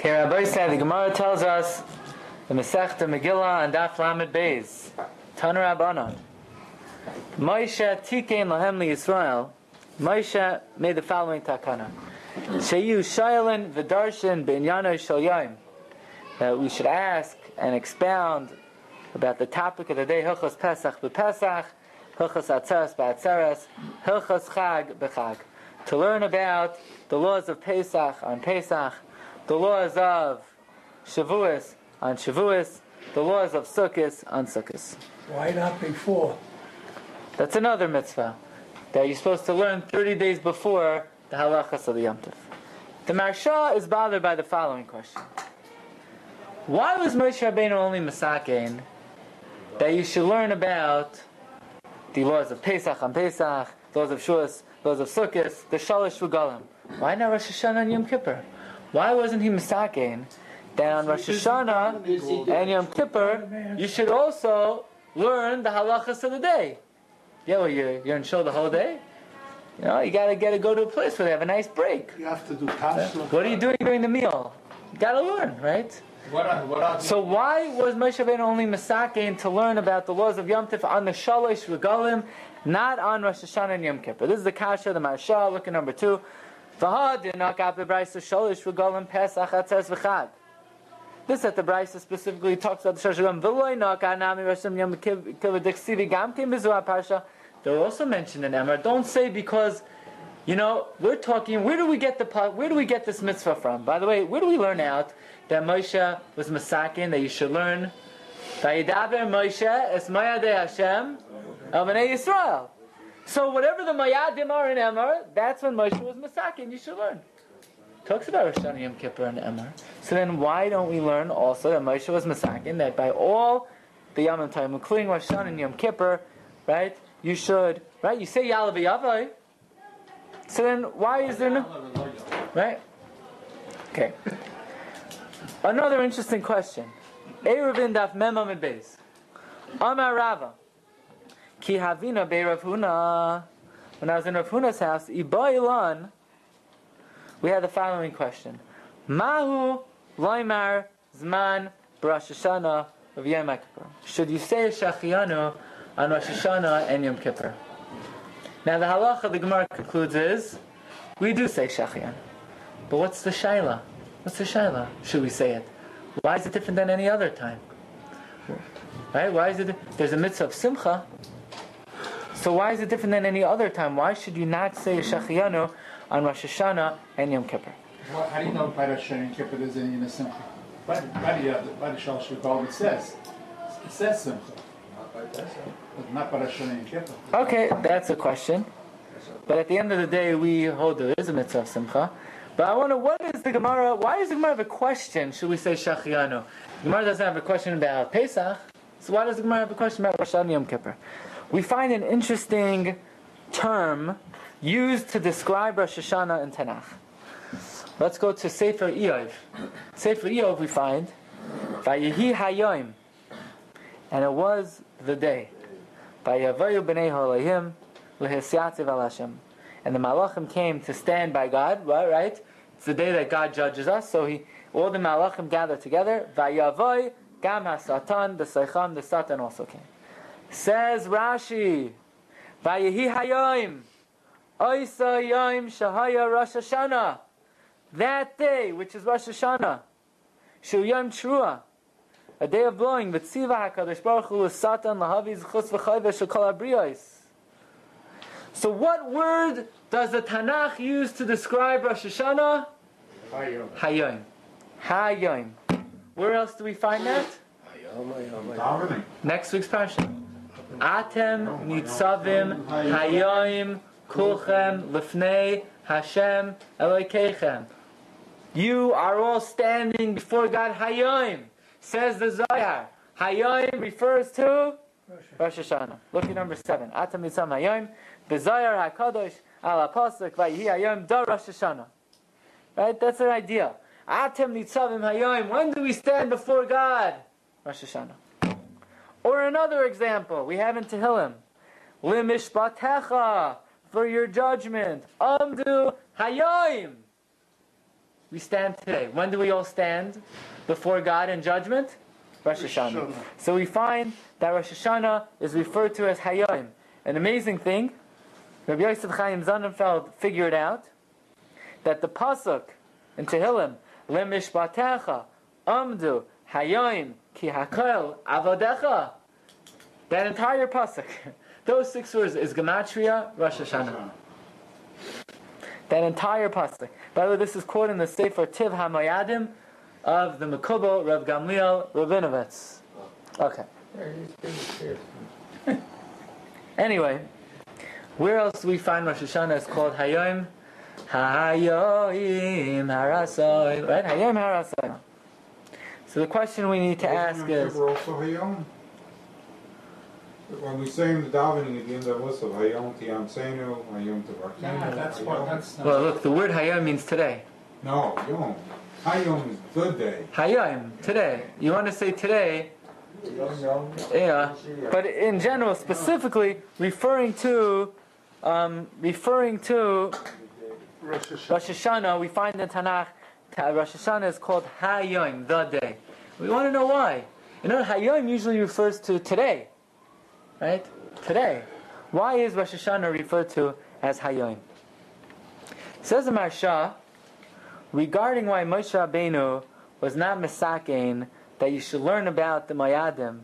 Okay, Rabbi said the Gemara tells us the Masechta Megillah and Daf Lamed Beis. Tana Rabbanon. Moshe tikein lahem Yisrael. Moshe made the following takana. Sheyu shaylin v'darshin b'inyano shal That we should ask and expound about the topic of the day, Hilchos Pesach b'Pesach, Hilchos Atzeres b'Atzeres, Hilchos Chag b'Chag. To learn about the laws of Pesach on Pesach, the laws of Shavuos on Shavuos, the laws of Sukkot on Sukkot. Why not before? That's another mitzvah that you're supposed to learn 30 days before the halachas of the Yom Tov. The Maharsha is bothered by the following question. Why was Moshe Rabbeinu only Masakein that you should learn about the laws of Pesach on Pesach, laws of Shavuos, laws of Sukkot, the Shalosh Regalim? Why not Rosh Hashanah and Yom Kippur? Why wasn't he Misakein? Then on Rosh Hashanah and Yom Kippur, you should also learn the halachas of the day. Yeah, well, you're, you're in show the whole day. You know, you gotta get to go to a place where they have a nice break. You have to do kasha. What are you doing during the meal? You gotta learn, right? What are, what are So why was Moshe Rabbeinu only Masakein to learn about the laws of Yom Tif on the Shalosh Regalim, not on Rosh Hashanah and Yom Kippur? This is the Kasha, the Maharsha, look at number two. This at the Brisa specifically talks about the Shalosh Regalim. V'loi not nami Yom Kippur Gam Kim Bizu Parsha. They're also mentioned in Emor. Don't say because, you know, we're talking. Where do we get the where do we get this mitzvah from? By the way, where do we learn out that Moshe was masakin that you should learn? Vayidaber Moshe es Mayadei Hashem el Bnei Yisrael. So whatever the Mayadim are in Emor, that's when Moshe was masakin. You should learn. Talks about Rosh Hashanah Yom Kippur and Emor. So then why don't we learn also that Moshe was masakin that by all the Yom Tov, including Rosh Hashanah and Yom Kippur, right? You should, right? You say Yalav Yavai. So then why is there no, right? Okay. Another interesting question. Eruvin daf mem amid beis. Amar Rava. Ki havina be Rav Huna. When I was in Rav Huna's house, Ilan, we had the following question. Mahu loimar zman b'Rosh Hashanah of Yom Kippur. Should you say Shachianu on Rosh Hashanah and Yom Kippur? Now the halacha the Gemara concludes is, we do say Shachian. But what's the shaila? What's the shaila? Should we say it? Why is it different than any other time? Right? Why is it? There's a mitzvah of simcha. So why is it different than any other time? Why should you not say Shachianu on Rosh Hashanah and Yom Kippur? Well, how do you know by Rosh Hashanah and Kippur there's any simcha? By, by the, uh, by the Regalim it says. It says simcha. But not by Rosh Hashanah and Kippur. Okay, that's a question. But at the end of the day, we hold there is a mitzvah of simcha. But I wonder, what is the Gemara? Why does the Gemara have a question? Should we say Shachianu? The Gemara doesn't have a question about Pesach, so why does the Gemara have a question about Rosh Hashanah and Yom Kippur? We find an interesting term used to describe Rosh Hashanah in Tanakh. Let's go to Sefer Eov. Sefer Eov we find Vayihi Hayoim, and it was the day. Vayavayu b'nei halayim lehisyatziv al Hashem. And the malachim came to stand by God, right? right? It's the day that God judges us, so he, all the malachim gathered together. Vayavoy gam ha-satan, the seicham, the satan also came. Says Rashi, Vayihi hayoim, oisa yoim shahaya Rosh Hashanah. That day, which is Rosh Hashanah, Shu Yom Trua, a day of blowing, V'tziva HaKadosh Baruch Hu Satan Lahavi Zchus V'chayve Shekol HaBriyos. So what word does the Tanakh use to describe Rosh Hashanah? Hayom. Hayoim. Hayoim. Where else do we find that? Davening. Next week's parsha. Atem nitzavim hayoim kulchem lifnei Hashem Elokeichem. You are all standing before God hayoim. Says the Zohar. Hayoim refers to Rosh Hashanah. Look at number seven. Atem nitzavim hayoim. The Zohar HaKadosh al Pasuk Vayihi Hayom Da Rosh Hashanah. Right? That's an idea. Atem nitzavim hayoim. When do we stand before God? Rosh Hashanah. Another example, we have in Tehillim. Limishpatecha, for your judgment. Amdu hayoim. We stand today. When do we all stand before God in judgment? Rosh Hashanah. So we find that Rosh Hashanah is referred to as Hayom. An amazing thing, Rabbi Yosef Chaim Sonnenfeld figured out that the pasuk in Tehillim, Lemishpatecha, Amdu, Hayom, Ki Hakel, Avodecha, that entire pasuk, those six words is Gematria Rosh Hashanah. That entire pasuk. By the way, this is quoted in the Sefer Tiv HaMayadim of the Mekubal Rav Gamliel Rabinovitz. Okay. Anyway, where else do we find Rosh Hashanah is called Hayom? Hayom Harasoy. Right? Hayom Harasoy. So the question we need to ask is. When we say in the davening at the end of us of Hayom Tiyam Seinu, Hayom Tavarkenu. Yeah, that's what, Hayom- that's not. well, look, the word Hayom means today. No, Yom. Hayom is the day. Hayom, today. You want to say today, yeah. But in general, specifically referring to, um, referring to Rosh Hashanah. We find in Tanakh, Ta- Rosh Hashanah is called Hayom, the day. We want to know why. You know, Hayom usually refers to today, right? Today. Why is Rosh Hashanah referred to as Hayom? Says the Marsha, regarding why Moshe Rabbeinu was not Misakein, that you should learn about the Mayadim.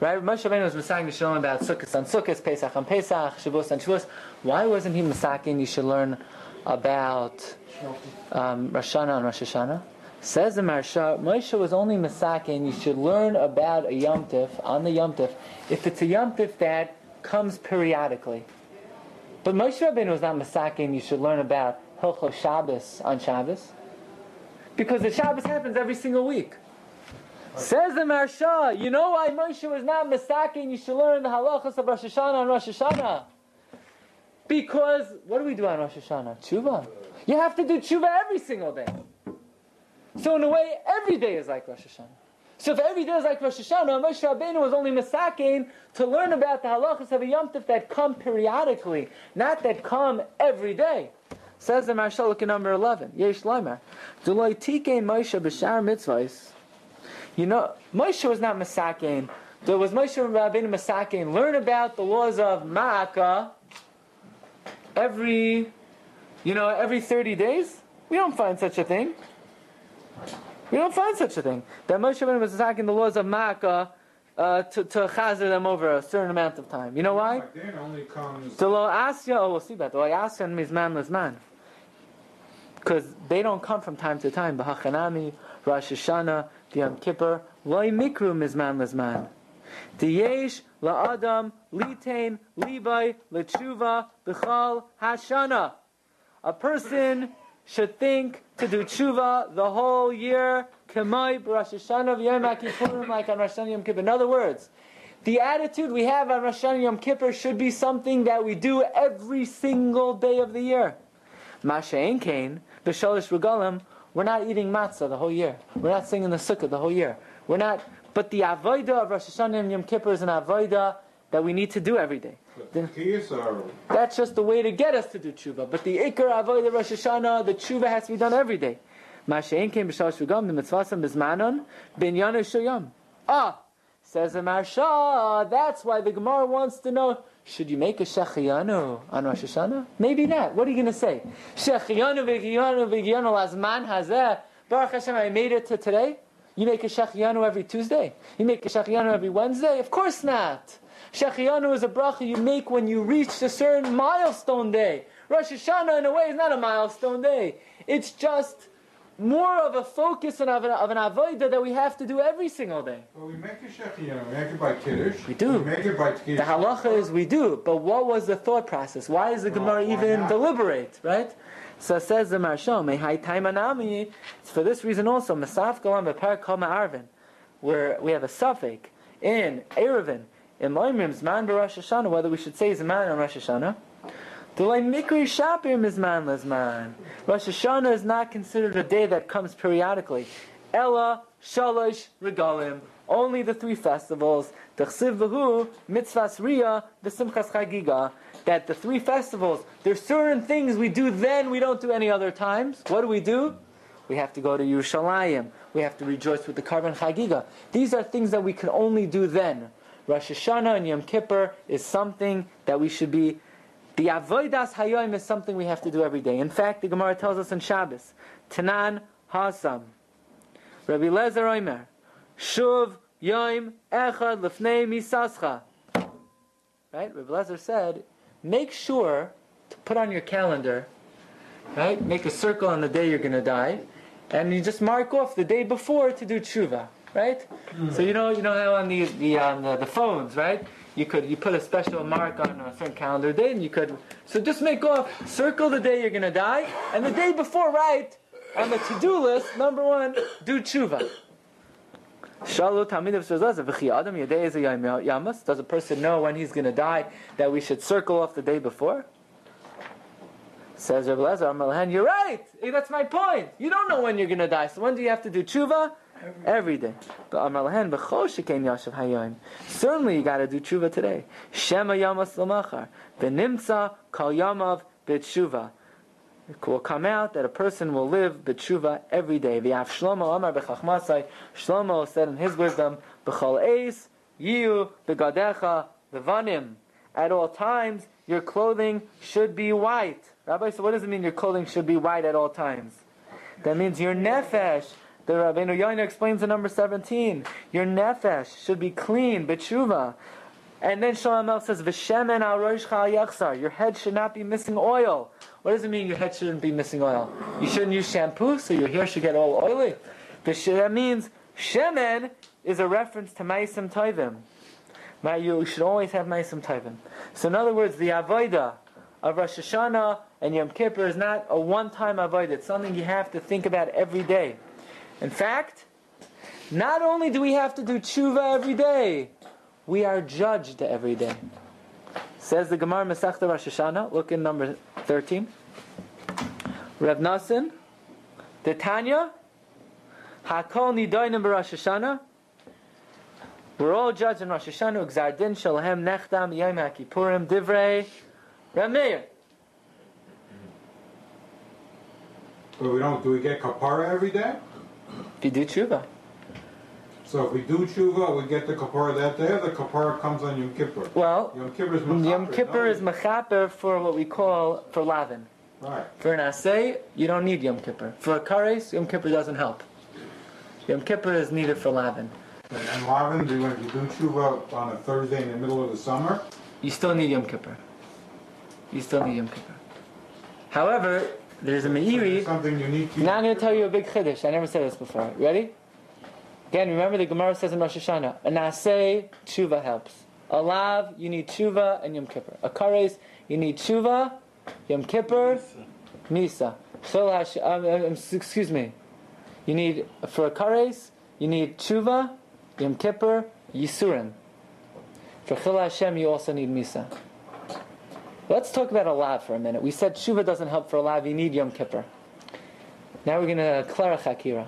Right? Moshe Rabbeinu was Misakein, you should learn about Sukkot on Sukkot, Pesach on Pesach, Shavuos on Shavuos. Why wasn't he Misakein, you should learn about um, Rosh Hashanah and Rosh Hashanah? Says the Marsha, Moshe was only Misakein, you should learn about a Yom Tif, on the Yom Tif, if it's a Yom Tif that comes periodically. But Moshe Rabbeinu was not Masakin, you should learn about Hilchos Shabbos on Shabbos. Because the Shabbos happens every single week. Says the Marsha, you know why Moshe was not Masakin, you should learn the halachas of Rosh Hashanah on Rosh Hashanah. Because, what do we do on Rosh Hashanah? Tshuva. You have to do tshuva every single day. So in a way, every day is like Rosh Hashanah. So if every day is like Rosh Hashanah, Moshe Rabbeinu was only Masakin to learn about the halachas of a Yom Tov that come periodically, not that come every day. Says the Marshal, look at number 11. Yesh Leimer. Duloi tike Moshe b'shar mitzvahs. You know, Moshe was not Masakin. There was Moshe Rabbeinu Masakin. Learn about the laws of Ma'aka every, you know, every 30 days. We don't find such a thing. We don't find such a thing. That Moshe Rabbeinu was attacking the laws of Makkah uh, to, to chazer them over a certain amount of time. You know why? Then only comes. The lo asya, oh, we'll see that. The lo asya and mizman lizman. Because they don't come from time to time. B'hachanami, Rosh Hashanah, Yom Kippur, loy mikru mizman lizman. Diyesh la'adam, litain, libay, l'tshuva, b'chal, hashana. A person should think to do tshuva the whole year, like on Rosh Yom Kippur. In other words, the attitude we have on Rosh Hashanah Yom Kippur should be something that we do every single day of the year. Masha'en Kain, b'shalish regalim, we're not eating matzah the whole year. We're not singing the sukkah the whole year. We're not, but the avodah of Rosh Hashanah and Yom Kippur is an avodah that we need to do every day. The. That's just the way to get us to do tshuva. But the ikar avodah Rosh Hashanah, the tshuva has to be done every day. Masha'en came b'shalosh regam the mitzvasam bizmanon binyanu shoyam. Ah, says the Marsha. That's why the Gemara wants to know: Should you make a shechiyanu on Rosh Hashanah? Maybe not. What are you going to say? Shechiyanu v'giyanu v'giyanu lazman hazeh. Baruch Hashem, I made it to today. You make a shechiyanu every Tuesday. You make a shechiyanu every Wednesday. Of course not. Shechiyanu is a bracha you make when you reach a certain milestone day. Rosh Hashanah, in a way, is not a milestone day. It's just more of a focus and of an, of an avodah that we have to do every single day. Well, we make a shechiyah. We make it by kiddush. We do. We make it by kiddush. The halacha is we do, but what was the thought process? Why is the Gemara why even not? deliberate, right? So it says the Marshal, Mehai Taimanami, it's for this reason also, Masaf Galam Beper Kama Arvin, where we have a suffix in Erevin, in Loimrim, Zman Rosh Hashanah, whether we should say Zman on Rosh Hashanah. The Mikri Shapir Mizman Lizman. Rosh Hashanah is not considered a day that comes periodically. Ella, Shalosh, Regalim. Only the three festivals. The V'hu, Mitzvahs Riyah, the Simchas Chagiga. that the three festivals, there's certain things we do then we don't do any other times. What do we do? We have to go to Yerushalayim. We have to rejoice with the Karban Chagiga. These are things that we can only do then. Rosh Hashanah and Yom Kippur is something that we should be. The Avodas Hayom is something we have to do every day. In fact, the Gemara tells us in Shabbos, Tanan Hasam, Rabbi Lezer Oimer, Shuv Yom Echad Lefnei Misascha. Right? Rabbi Lezer said, make sure to put on your calendar, right? Make a circle on the day you're going to die, and you just mark off the day before to do tshuva, right? So you know, you know how on the the on the, the phones, right? You could you put a special mark on a certain calendar day, and you could so just make off circle the day you're to die, and the day before, right? On the to-do list, number one, do tshuva. Does a person know when he's going to die that we should circle off the day before? Says Rabbi Lezer, you're right. That's my point. You don't know when you're going to die. So when do you have to do tshuva? Every day. Certainly you got to do tshuva today. Shema Yamas Lamachar. V'nimtza Kal Yamav B'tshuva. It will come out that a person will live b'tshuva every day. V'yaf Shlomo Amar b'chachmasai. Shlomo said in his wisdom, b'chol eis yiu b'gadecha v'vanim. At all times, your clothing should be white. Rabbi, so what does it mean your clothing should be white at all times? That means your nefesh. The Rabbeinu Yoina explains in number 17. Your nefesh should be clean, b'tshuva. And then Shlomo says, "V'shemen al roshcha al yachsar." Your head should not be missing oil. What does it mean? Your head shouldn't be missing oil. You shouldn't use shampoo, so your hair should get all oily. That means shemen is a reference to ma'asim tovim. You should always have ma'asim tovim. So in other words, the avodah of Rosh Hashanah and Yom Kippur is not a one-time avodah. It's something you have to think about every day. In fact, not only do we have to do tshuva every day, we are judged every day. Says the Gemara Masechta Rosh Hashanah. Look in number thirteen. Rev Nasin, the Tanya, Hakol Nidoinim Rosh Hashanah. We're all judged in Rosh Hashanah. Gzardin Shalhem Nechdam Yom HaKippurim Divrei Rav Meir. But we don't, do we get kapara every day? If you do tshuva. So if we do tshuva, we get the kapara that day, or the kapara comes on Yom Kippur? Well, Yom Kippur is mechaper. Yom Kippur is mechaper for what we call for lavin. Right. For an asay, you don't need Yom Kippur. For a kares, Yom Kippur doesn't help. Yom Kippur is needed for lavin. And Lavin, do you, if you do tshuva on a Thursday in the middle of the summer, You still need Yom Kippur. You still need Yom Kippur. However, there's a Meiri. something unique Now I'm going to tell you a big chiddush. I never said this before. Ready? Again, remember the Gemara says in Rosh Hashanah, a naseh, tshuva helps. A lav, you need tshuva and Yom Kippur. A kares, you need tshuva, Yom Kippur, misa. Chil hash, um, um, excuse me. You need, for a kares, you need tshuva, Yom Kippur, yisurim. For chil Hashem, you also need misa. Let's talk about a lav for a minute. We said tshuva doesn't help for a lav, you need Yom Kippur. Now we're going to clarify Hakira.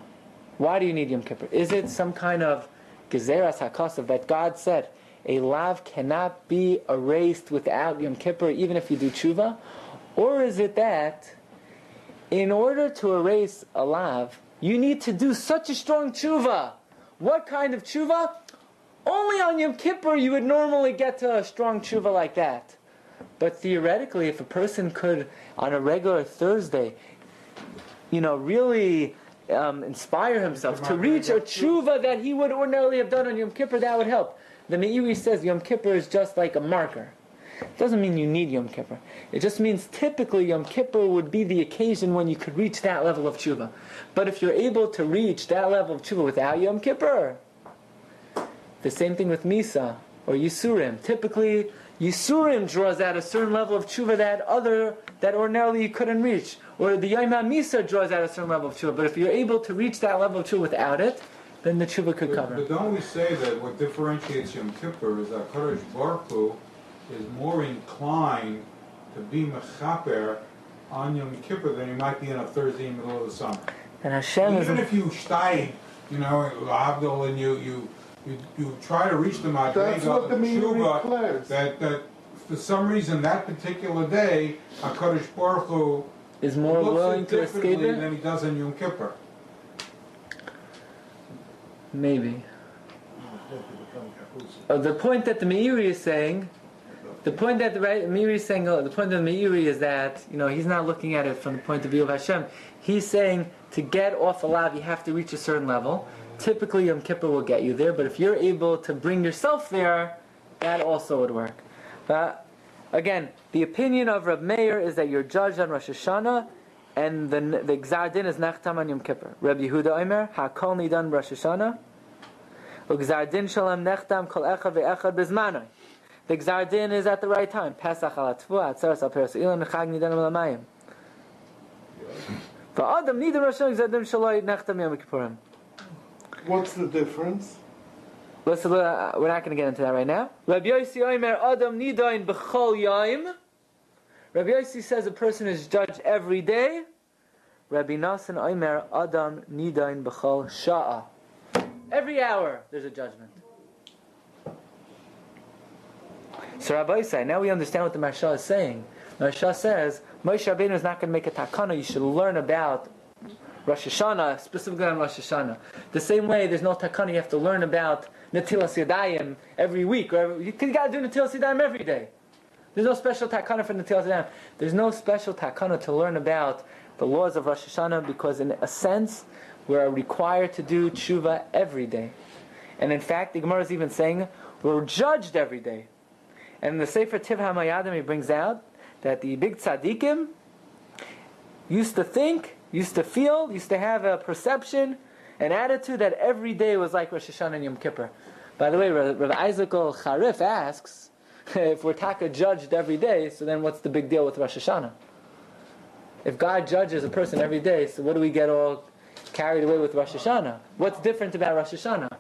Why do you need Yom Kippur? Is it some kind of gezeras hakasav that God said a lav cannot be erased without Yom Kippur, even if you do tshuva? Or is it that in order to erase a lav, you need to do such a strong tshuva? What kind of tshuva? Only on Yom Kippur you would normally get to a strong tshuva like that. But theoretically, if a person could, on a regular Thursday, you know, really um, inspire himself to reach a tshuva that he would ordinarily have done on Yom Kippur, that would help. The Meiri says Yom Kippur is just like a marker. It doesn't mean you need Yom Kippur. It just means typically Yom Kippur would be the occasion when you could reach that level of tshuva. But if you're able to reach that level of tshuva without Yom Kippur, the same thing with Misa or Yisurim. Typically, Yisurim draws out a certain level of tshuva that other that ordinarily you couldn't reach, or the Yom Misa draws out a certain level of tshuva. But if you're able to reach that level of tshuva without it, then the tshuva could But, cover. but don't we say that what differentiates Yom Kippur is that Kadosh Baruch Hu is more inclined to be mechaper on Yom Kippur than he might be on a Thursday in the middle of the summer. And Hashem is Even if you stay, you know, Abdul, and you, you, you, you try to reach the That's Madrigal what the of Meiri Tshuva, declares. that, that for some reason that particular day, Hakadosh Baruch Hu Is more looks willing to escape differently it? than he does on Yom Kippur. Maybe. Oh, the point that the Meiri is saying, the point that the right, Meiri is saying, oh, the point of the Meiri is that you know he's not looking at it from the point of view of Hashem. He's saying to get off the lab, you have to reach a certain level. Typically, Yom Kippur will get you there, but if you're able to bring yourself there, that also would work. But again, the opinion of Rab Meir is that you're judged on Rosh Hashanah, and the the Gzar Din is Nechtam on Yom Kippur. Reb Yehuda Omer, Hakol Nidan Rosh Hashanah. Ugzar din shalom nechtam kol echad ve'echad bezmanoi. The gzar din is at the right time. Pesach al atfu, atzeres ilan, chag nidan al amayim. Va'adam nidan rosh hashanah gzar nechtam yom kippurim. What's the difference? Let's, uh, we're not going to get into that right now. Rabbi Yossi Omer Adam nidain b'chol yaim. Rabbi Yossi says a person is judged every day. Rabbi Nasan Omer Adam nidain b'chol sha'a. Every hour there's a judgment. So Rabbi say, now we understand what the Marsha is saying. Marsha says, Moshe Rabbeinu is not going to make a takana. You should learn about Rosh Hashanah, specifically on Rosh Hashanah. The same way, there's no takana. You have to learn about Natilas Yadayim every week. Every, you got to do Natilas Yadayim every day. There's no special takana for Natilas Yadayim. There's no special takana to learn about the laws of Rosh Hashanah because, in a sense, we're required to do tshuva every day. And in fact, the Gemara is even saying we're judged every day. And the Sefer Tiv HaMayadim, he brings out that the big tzaddikim used to think, used to feel, used to have a perception, an attitude that every day was like Rosh Hashanah and Yom Kippur. By the way, Rav Isaac Charif asks, if we're taka judged every day, so then what's the big deal with Rosh Hashanah? If God judges a person every day, so what do we get all carried away with Rosh Hashanah? What's different about Rosh Hashanah?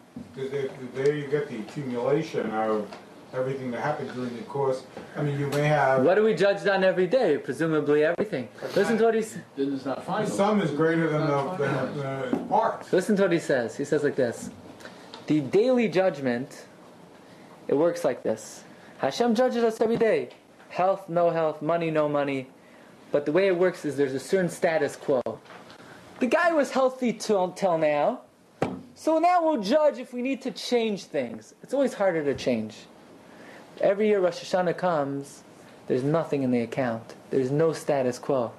There you get the accumulation of everything that happened during the course. I mean, you may have, What are we judged on every day? Presumably everything. Listen to what he says. It's not the sum is greater than the, than the parts. Listen to what he says. He says like this: the daily judgment, it works like this. Hashem judges us every day. Health, no health, money, no money. But the way it works is there's a certain status quo. The guy was healthy till, till now, so now we'll judge if we need to change things. It's always harder to change. Every year Rosh Hashanah comes, there's nothing in the account. There's no status quo.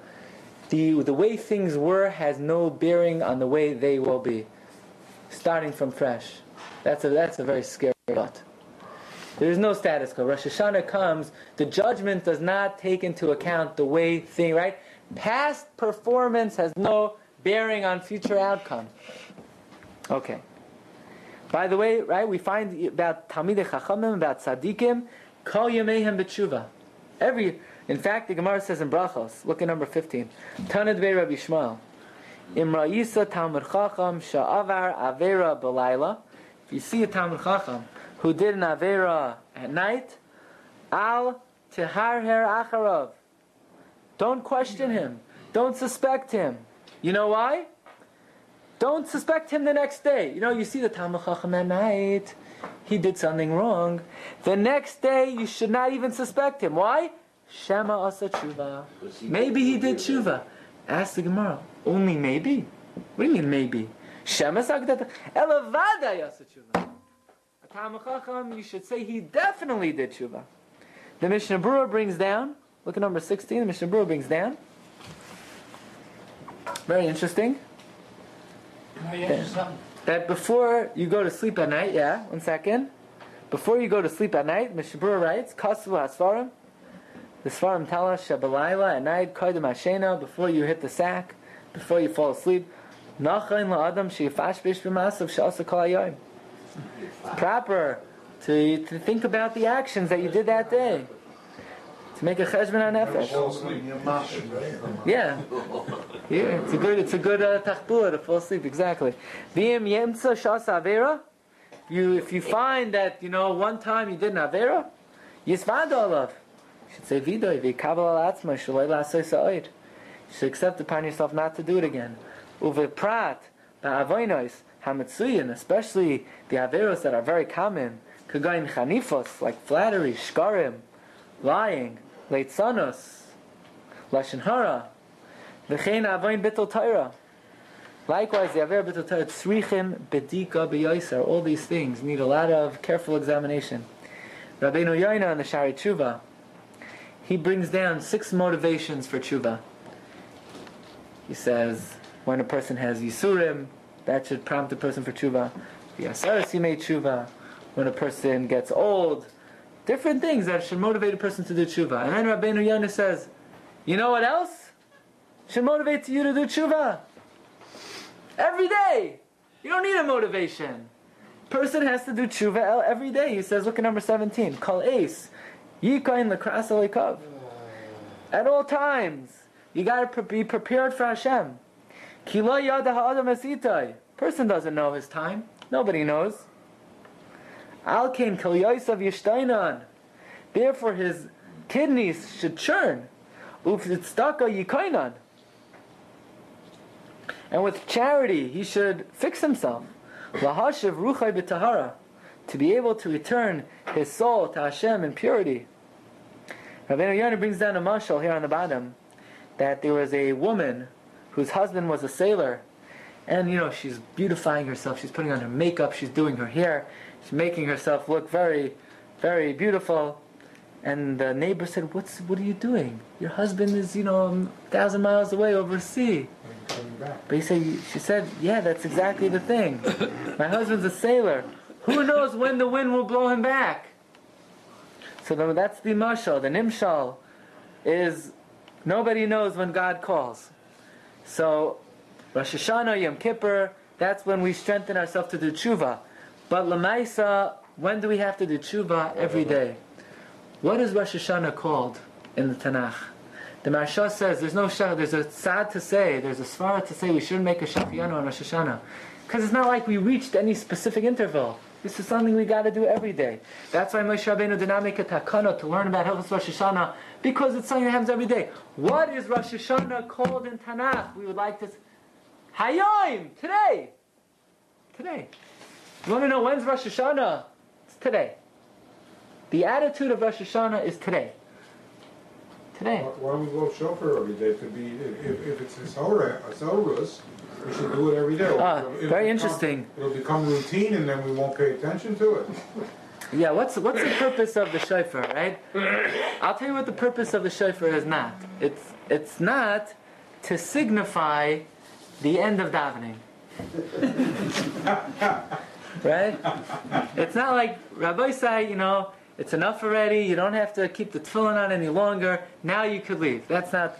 The, the way things were has no bearing on the way they will be. Starting from fresh. That's a, that's a very scary thought. There's no status quo. Rosh Hashanah comes, the judgment does not take into account the way thing, right? Past performance has no bearing on future outcome. Okay. By the way, right, we find about Talmidei Chachamim, about Tzaddikim, Kol Yamehem B'tshuva. Every, in fact, the Gemara says in Brachos, look at number 15, Tanad Be Rabbi Shmuel, Imra'isa Talmud Chacham Sha'avar Avera B'layla. If you see a Talmud Chacham who did an Avera at night, Al Tiharher Acharav. Don't question him. Don't suspect him. You know why? Don't suspect him the next day. You know, you see the Talmud Chacham at night. He did something wrong. The next day, you should not even suspect him. Why? Shema asa tshuva. Maybe he did tshuva. Ask the Gemara. Only maybe? What do you mean maybe? Shema sagdat elavada yasa tshuva. Talmud Chacham, you should say he definitely did tshuva. The Mishnah Berurah brings down. Look at number 16. The Mishnah Berurah brings down. Very interesting. Can I ask you something? that before you go to sleep at night, yeah, one second. Before you go to sleep at night, Mishnah Berurah writes, Kasu Hasfarim. The Svarim tell us, Shabalayla at night, Kaidim Hashena, before you hit the sack, before you fall asleep. Nachain la'adam sheyifash bish b'masav she'asa kol hayoim. Proper to, to think about the actions that you did that day. To make a cheshbon on nefesh. Yeah. Yeah, it's a good, it's a good uh, tachbula to fall asleep. Exactly. V'im yemtza shas avera. You, if you find that you know one time you did an avera, yisvad olav. You should say vidoy v'kabel al atzma shaloi la'asoi sa'oid. You should accept upon yourself not to do it again. Uveprat ba'avoinos hametzuyin, especially the averos that are very common, kagain chanifos like flattery, shkarim, lying, leitzanos, lashon hara, v'chein avoin bittul Torah. Likewise, the aver bittul Torah, tzrichim bedika b'yoiser. All these things need a lot of careful examination. Rabbeinu Yoina in the Shaarei Tshuva, he brings down six motivations for tshuva. He says, when a person has yisurim, that should prompt a person for tshuva. The asaras he made tshuva. When a person gets old, different things that should motivate a person to do tshuva. And then Rabbeinu Yonah says, you know what else should motivate you to do tshuva? Every day. You don't need a motivation. Person has to do tshuva every day. He says, look at number 17. Kal ace. Yikain lekras alekav. At all times. You got to be prepared for Hashem. Kilo yada ha'adam. Person doesn't know his time. Nobody knows. Alkain kil yosav yishtainan. Therefore his kidneys should churn. Ufitzdaka yikainan. And with charity, he should fix himself. Lahashiv ruchai b'tahara. To be able to return his soul to Hashem in purity. Rabbeinu Yonah brings down a mashal here on the bottom that there was a woman whose husband was a sailor, and you know she's beautifying herself. She's putting on her makeup. She's doing her hair. She's making herself look very, very beautiful. And the neighbor said, "What's what are you doing? Your husband is you know a thousand miles away over sea." But he said, she said, "Yeah, that's exactly the thing. My husband's a sailor. Who knows when the wind will blow him back?" So the, that's the mashal. The nimshal is nobody knows when God calls. So Rosh Hashanah, Yom Kippur, that's when we strengthen ourselves to do tshuva. But Lamaisa, when do we have to do tshuva? Every day. What is Rosh Hashanah called in the Tanakh? The Maharsha says there's no shah, there's a sad to say, there's a svara to say we shouldn't make a shafiyanu on Rosh Hashanah. Because it's not like we reached any specific interval. This is something we got to do every day. That's why Moshe Rabbeinu did not make a takana to learn about Hilchos Rosh Hashanah because it's something that happens every day. What is Rosh Hashanah called in Tanakh? We would like to. Hayom today. Today. You want to know when's Rosh Hashanah? It's today. The attitude of Rosh Hashanah is today. Today. Why why don't we blow shofar every day? It could be, if, if- if it's a Torahs, we should do it every day. Ah, It'll- it'll very become- interesting. It'll become routine and then we won't pay attention to it. Yeah, what's what's the purpose of the shofar, right? I'll tell you what the purpose of the shofar is not. It's it's not to signify the end of davening. right? It's not like Rabbi say, you know, it's enough already. You don't have to keep the tefillin on any longer. Now you could leave. That's not.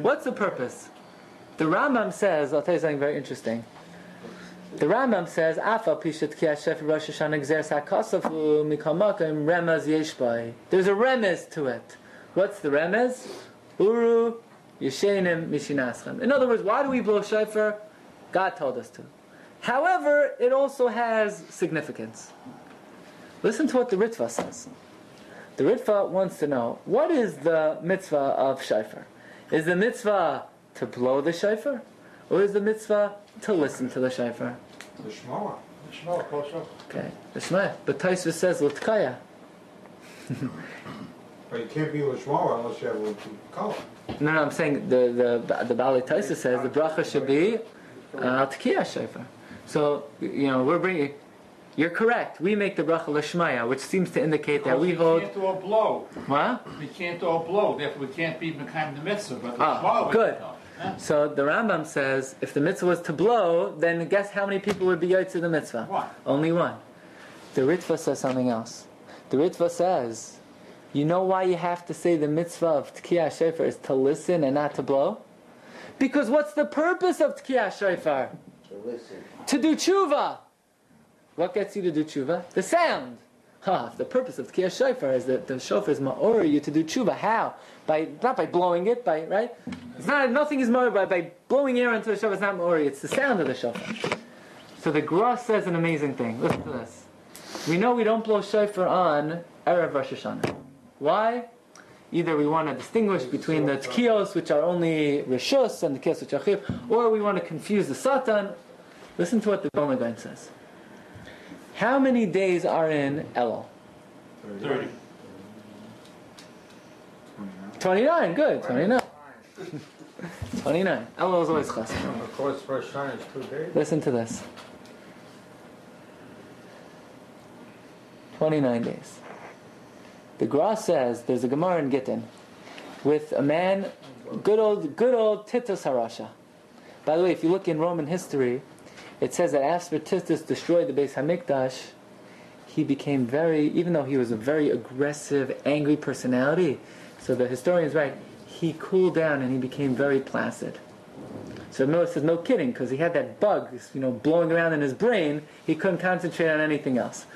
What's the purpose? The Rambam says. I'll tell you something very interesting. The Rambam says, "Afa pishat ki Hashem Rosh Hashanah gzeres hakasafu mikamakim remez yeshbai." There's a remez to it. What's the remez? Uru yeshenim mishinaschem. In other words, why do we blow shofar? God told us to. However, it also has significance. Listen to what the Ritva says. The Ritva wants to know what is the mitzvah of shofar? Is the mitzvah to blow the shofar, or is the mitzvah to listen to the shofar? The Shema. the Shmuel. Okay, the Shema. But Taisva says l'tkaya. But you can't be Lashma unless you have a color. No, no, I'm saying the the the Bali Taisa says the bracha should be uh, shofar. So you know we're bringing. You're correct. We make the bracha l'shmaya, which seems to indicate that we We hold. can't do a blow. What? We can't do a blow, therefore we can't be Mekayim the mitzvah, but the Ah, good. So the Rambam says if the mitzvah was to blow, then guess how many people would be yotze the mitzvah? One. Only one. The Ritva says something else. The Ritva says, you know why you have to say the mitzvah of Tkiyah Shofar is to listen and not to blow? Because what's the purpose of Tkiyah Shofar? To do tshuva. What gets you to do tshuva? The sound. Huh, the purpose of Tkiyah Shofar is that the shofar is ma'or you to do tshuva. How? By not by blowing it, by right? It's not nothing is ma'or by, by blowing air into the shofar. It's not ma'or. It's the sound of the shofar. So the Gra says an amazing thing. Listen to this. We know we don't blow shofar on erev Rosh Hashanah. Why? Either we want to distinguish between the tkiyos, which are only rishus, and the tkiyos which are chiv, or we want to confuse the satan. Listen to what the Vilna Gaon says. How many days are in Elul? Thirty. 29, good, 29. 29. Elul is always chassid. Of course, Rosh Hashanah is two days. Listen to this. 29 days. The Gra says there's a Gemara in Gittin with a man, good old, good old Titus Harasha. By the way, if you look in Roman history, it says that after Titus destroyed the Beis Hamikdash, he became very, even though he was a very aggressive, angry personality, so the historian's right, he cooled down and he became very placid. So Miller says, no kidding, because he had that bug, you know, blowing around in his brain. He couldn't concentrate on anything else.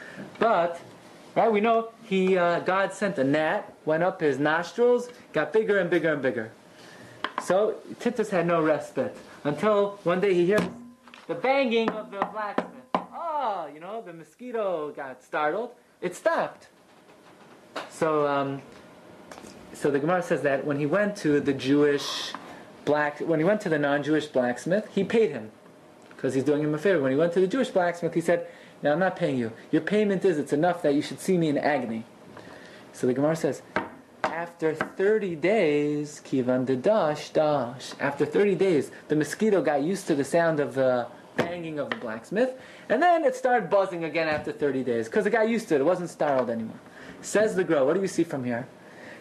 But, right, we know he, uh, God sent a gnat, went up his nostrils, got bigger and bigger and bigger. So Titus had no respite until one day he hears the banging of the blacksmith. Ah, you know, the mosquito got startled. It stopped. So, um, so the Gemara says that when he went to the Jewish black, when he went to the non-Jewish blacksmith, he paid him because he's doing him a favor. When he went to the Jewish blacksmith, he said, "Now I'm not paying you. Your payment is it's enough that you should see me in agony." So the Gemara says, after 30 days, kivan de dash dash. After 30 days, the mosquito got used to the sound of the banging of the blacksmith, and then it started buzzing again after 30 days because it got used to it. It wasn't startled anymore. Says the Gra. What do we see from here?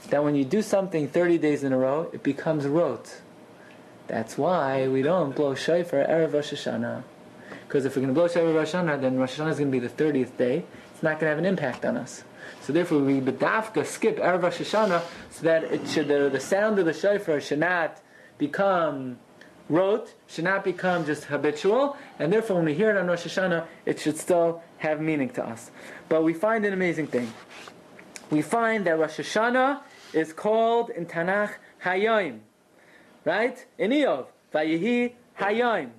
That when you do something 30 days in a row, it becomes rote. That's why we don't blow shofar erev Rosh Hashanah. Because if we're going to blow shofar Rosh Hashanah, then Rosh Hashanah is going to be the 30th day. It's not going to have an impact on us. So therefore, we bedafka skip erev Rosh Hashanah so that it should the, the sound of the shofar should not become rote, should not become just habitual, and therefore when we hear it on Rosh Hashanah, it should still have meaning to us. But we find an amazing thing. We find that Rosh Hashanah is called in Tanakh Hayom. Right? In Eov, Vayihi Hayom.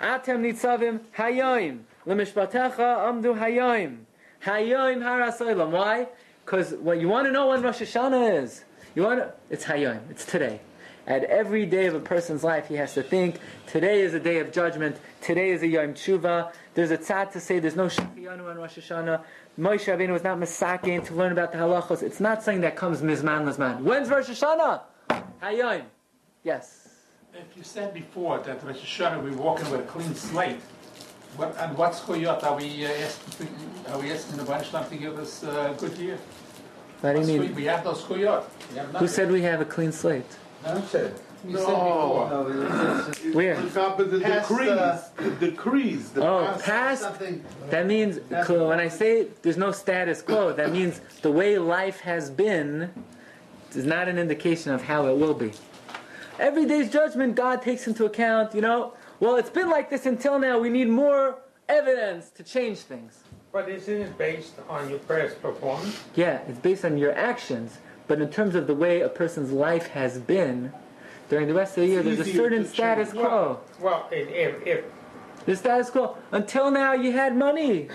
Atem nitzavim Hayom. Lemishpatecha amdu Hayom. Hayom harasoilam. Why? Because what you want to know when Rosh Hashanah is. You want it's Hayom. It's today. At every day of a person's life, he has to think, today is a day of judgment, today is a Yom Tshuva. There's a tzad to say there's no Shechiyanu on Rosh Hashanah. Moshe Rabbeinu was not Masakin to learn about the halachos. It's not something that comes mizman lizman. When's Rosh Hashanah? Hayom. Yes. If you said before that Rosh Hashanah we're walking with a clean slate, what, and what's koyot? Are we uh, asking? Are we asking the Banishlam to give us a good year? What do you What's koy- mean? We have those koyot. We have Who nothing. said we have a clean slate? You said. You said before. No, it's- it's- Where? But the Past, decrees, uh, the decrees, the Oh, past. past. Something. That means when I say there's no status quo, that means the way life has been is not an indication of how it will be. Every day's judgment, God takes into account. You know, well, it's been like this until now. We need more evidence to change things. But isn't it based on your past performance? Yeah, it's based on your actions, but in terms of the way a person's life has been during the rest of the year, there's a certain status change. quo. Well, if, if, if The status quo. Until now, you had money.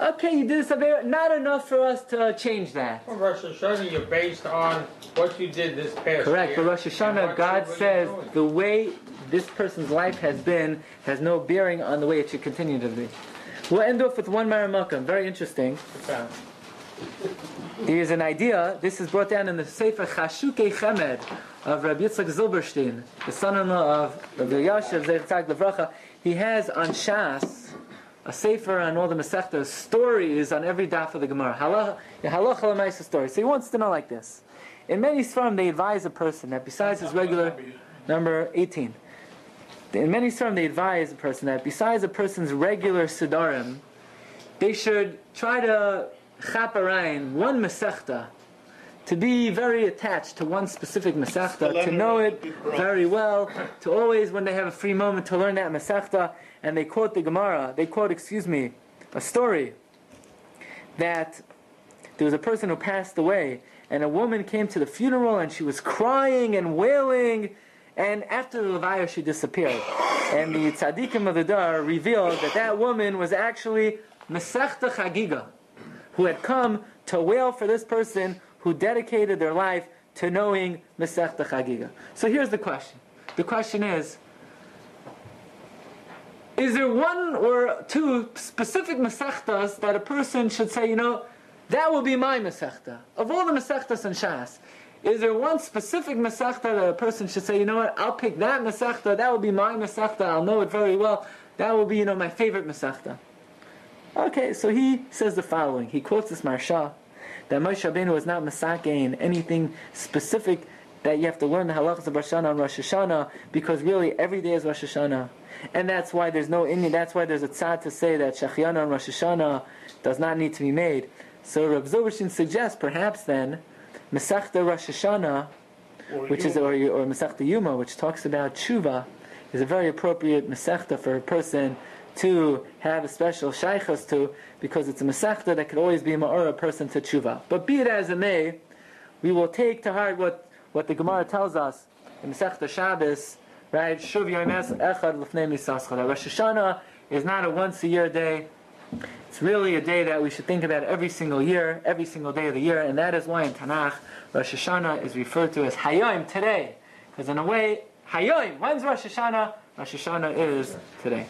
Okay, you did this, not enough for us to change that. Well, Rosh Hashanah, you're based on what you did this past Correct, year. but Rosh Hashanah, God says doing. the way this person's life has been has no bearing on the way it should continue to be. We'll end off with one Maramaka, very interesting. Okay. There's an idea, this is brought down in the Sefer Chashuke Chemed of Rabbi Yitzchak Zilberstein, the son-in-law of Rabbi Elyashiv Zeitzak Levracha. He has on Shas a Sefer on all the Masechtas, stories on every daf of the Gemara. Halacha halacha l'maisa stories. So he wants to know like this. In many Sfarim, they advise a person that besides his regular number 18. In many Sfarim, they advise a person that besides a person's regular Siddharim, they should try to chaparain one Masechta, to be very attached to one specific Masechta, to know it very well, to always, when they have a free moment, to learn that Masechta, and they quote the Gemara, they quote, excuse me, a story that there was a person who passed away, and a woman came to the funeral, and she was crying and wailing, and after the Levaya, she disappeared. And the tzaddikim of the Dar revealed that that woman was actually Masechta Chagiga, who had come to wail for this person who dedicated their life to knowing Masechta Chagiga. So here's the question. The question is, is there one or two specific Masechtas that a person should say, you know, that will be my Masechta. Of all the Masechtas and Shas, Is there one specific Masechta that a person should say, you know what, I'll pick that Masechta, that will be my Masechta, I'll know it very well, that will be, you know, my favorite Masechta. Okay, so he says the following. He quotes this Marsha, that Moshe Rabbeinu was not Masakein, anything specific that you have to learn the halachas of Rosh Hashanah and Rosh Hashanah, because really every day is Rosh Hashanah. And that's why there's no Indian, that's why there's a tzad to say that Shachiana and Rosh Hashanah does not need to be made. So Rav Zilberstein suggests perhaps then, Masechta Rosh Hashanah, which is or, or Masechta Yuma, which talks about tshuva, is a very appropriate Masechta for a person to have a special shaykhas to, because it's a Masechta that could always be a ma'ora person to tshuva. But be it as it may, we will take to heart what, what the Gemara tells us in Masechta Shabbos, right? Shuv Yomes Echad Lefnei Misaschad. Rosh Hashanah is not a once a year day. It's really a day that we should think about every single year, every single day of the year, and that is why in Tanakh, Rosh Hashanah is referred to as Hayom, today. Because in a way, Hayom, when's Rosh Hashanah? Rosh Hashanah is today.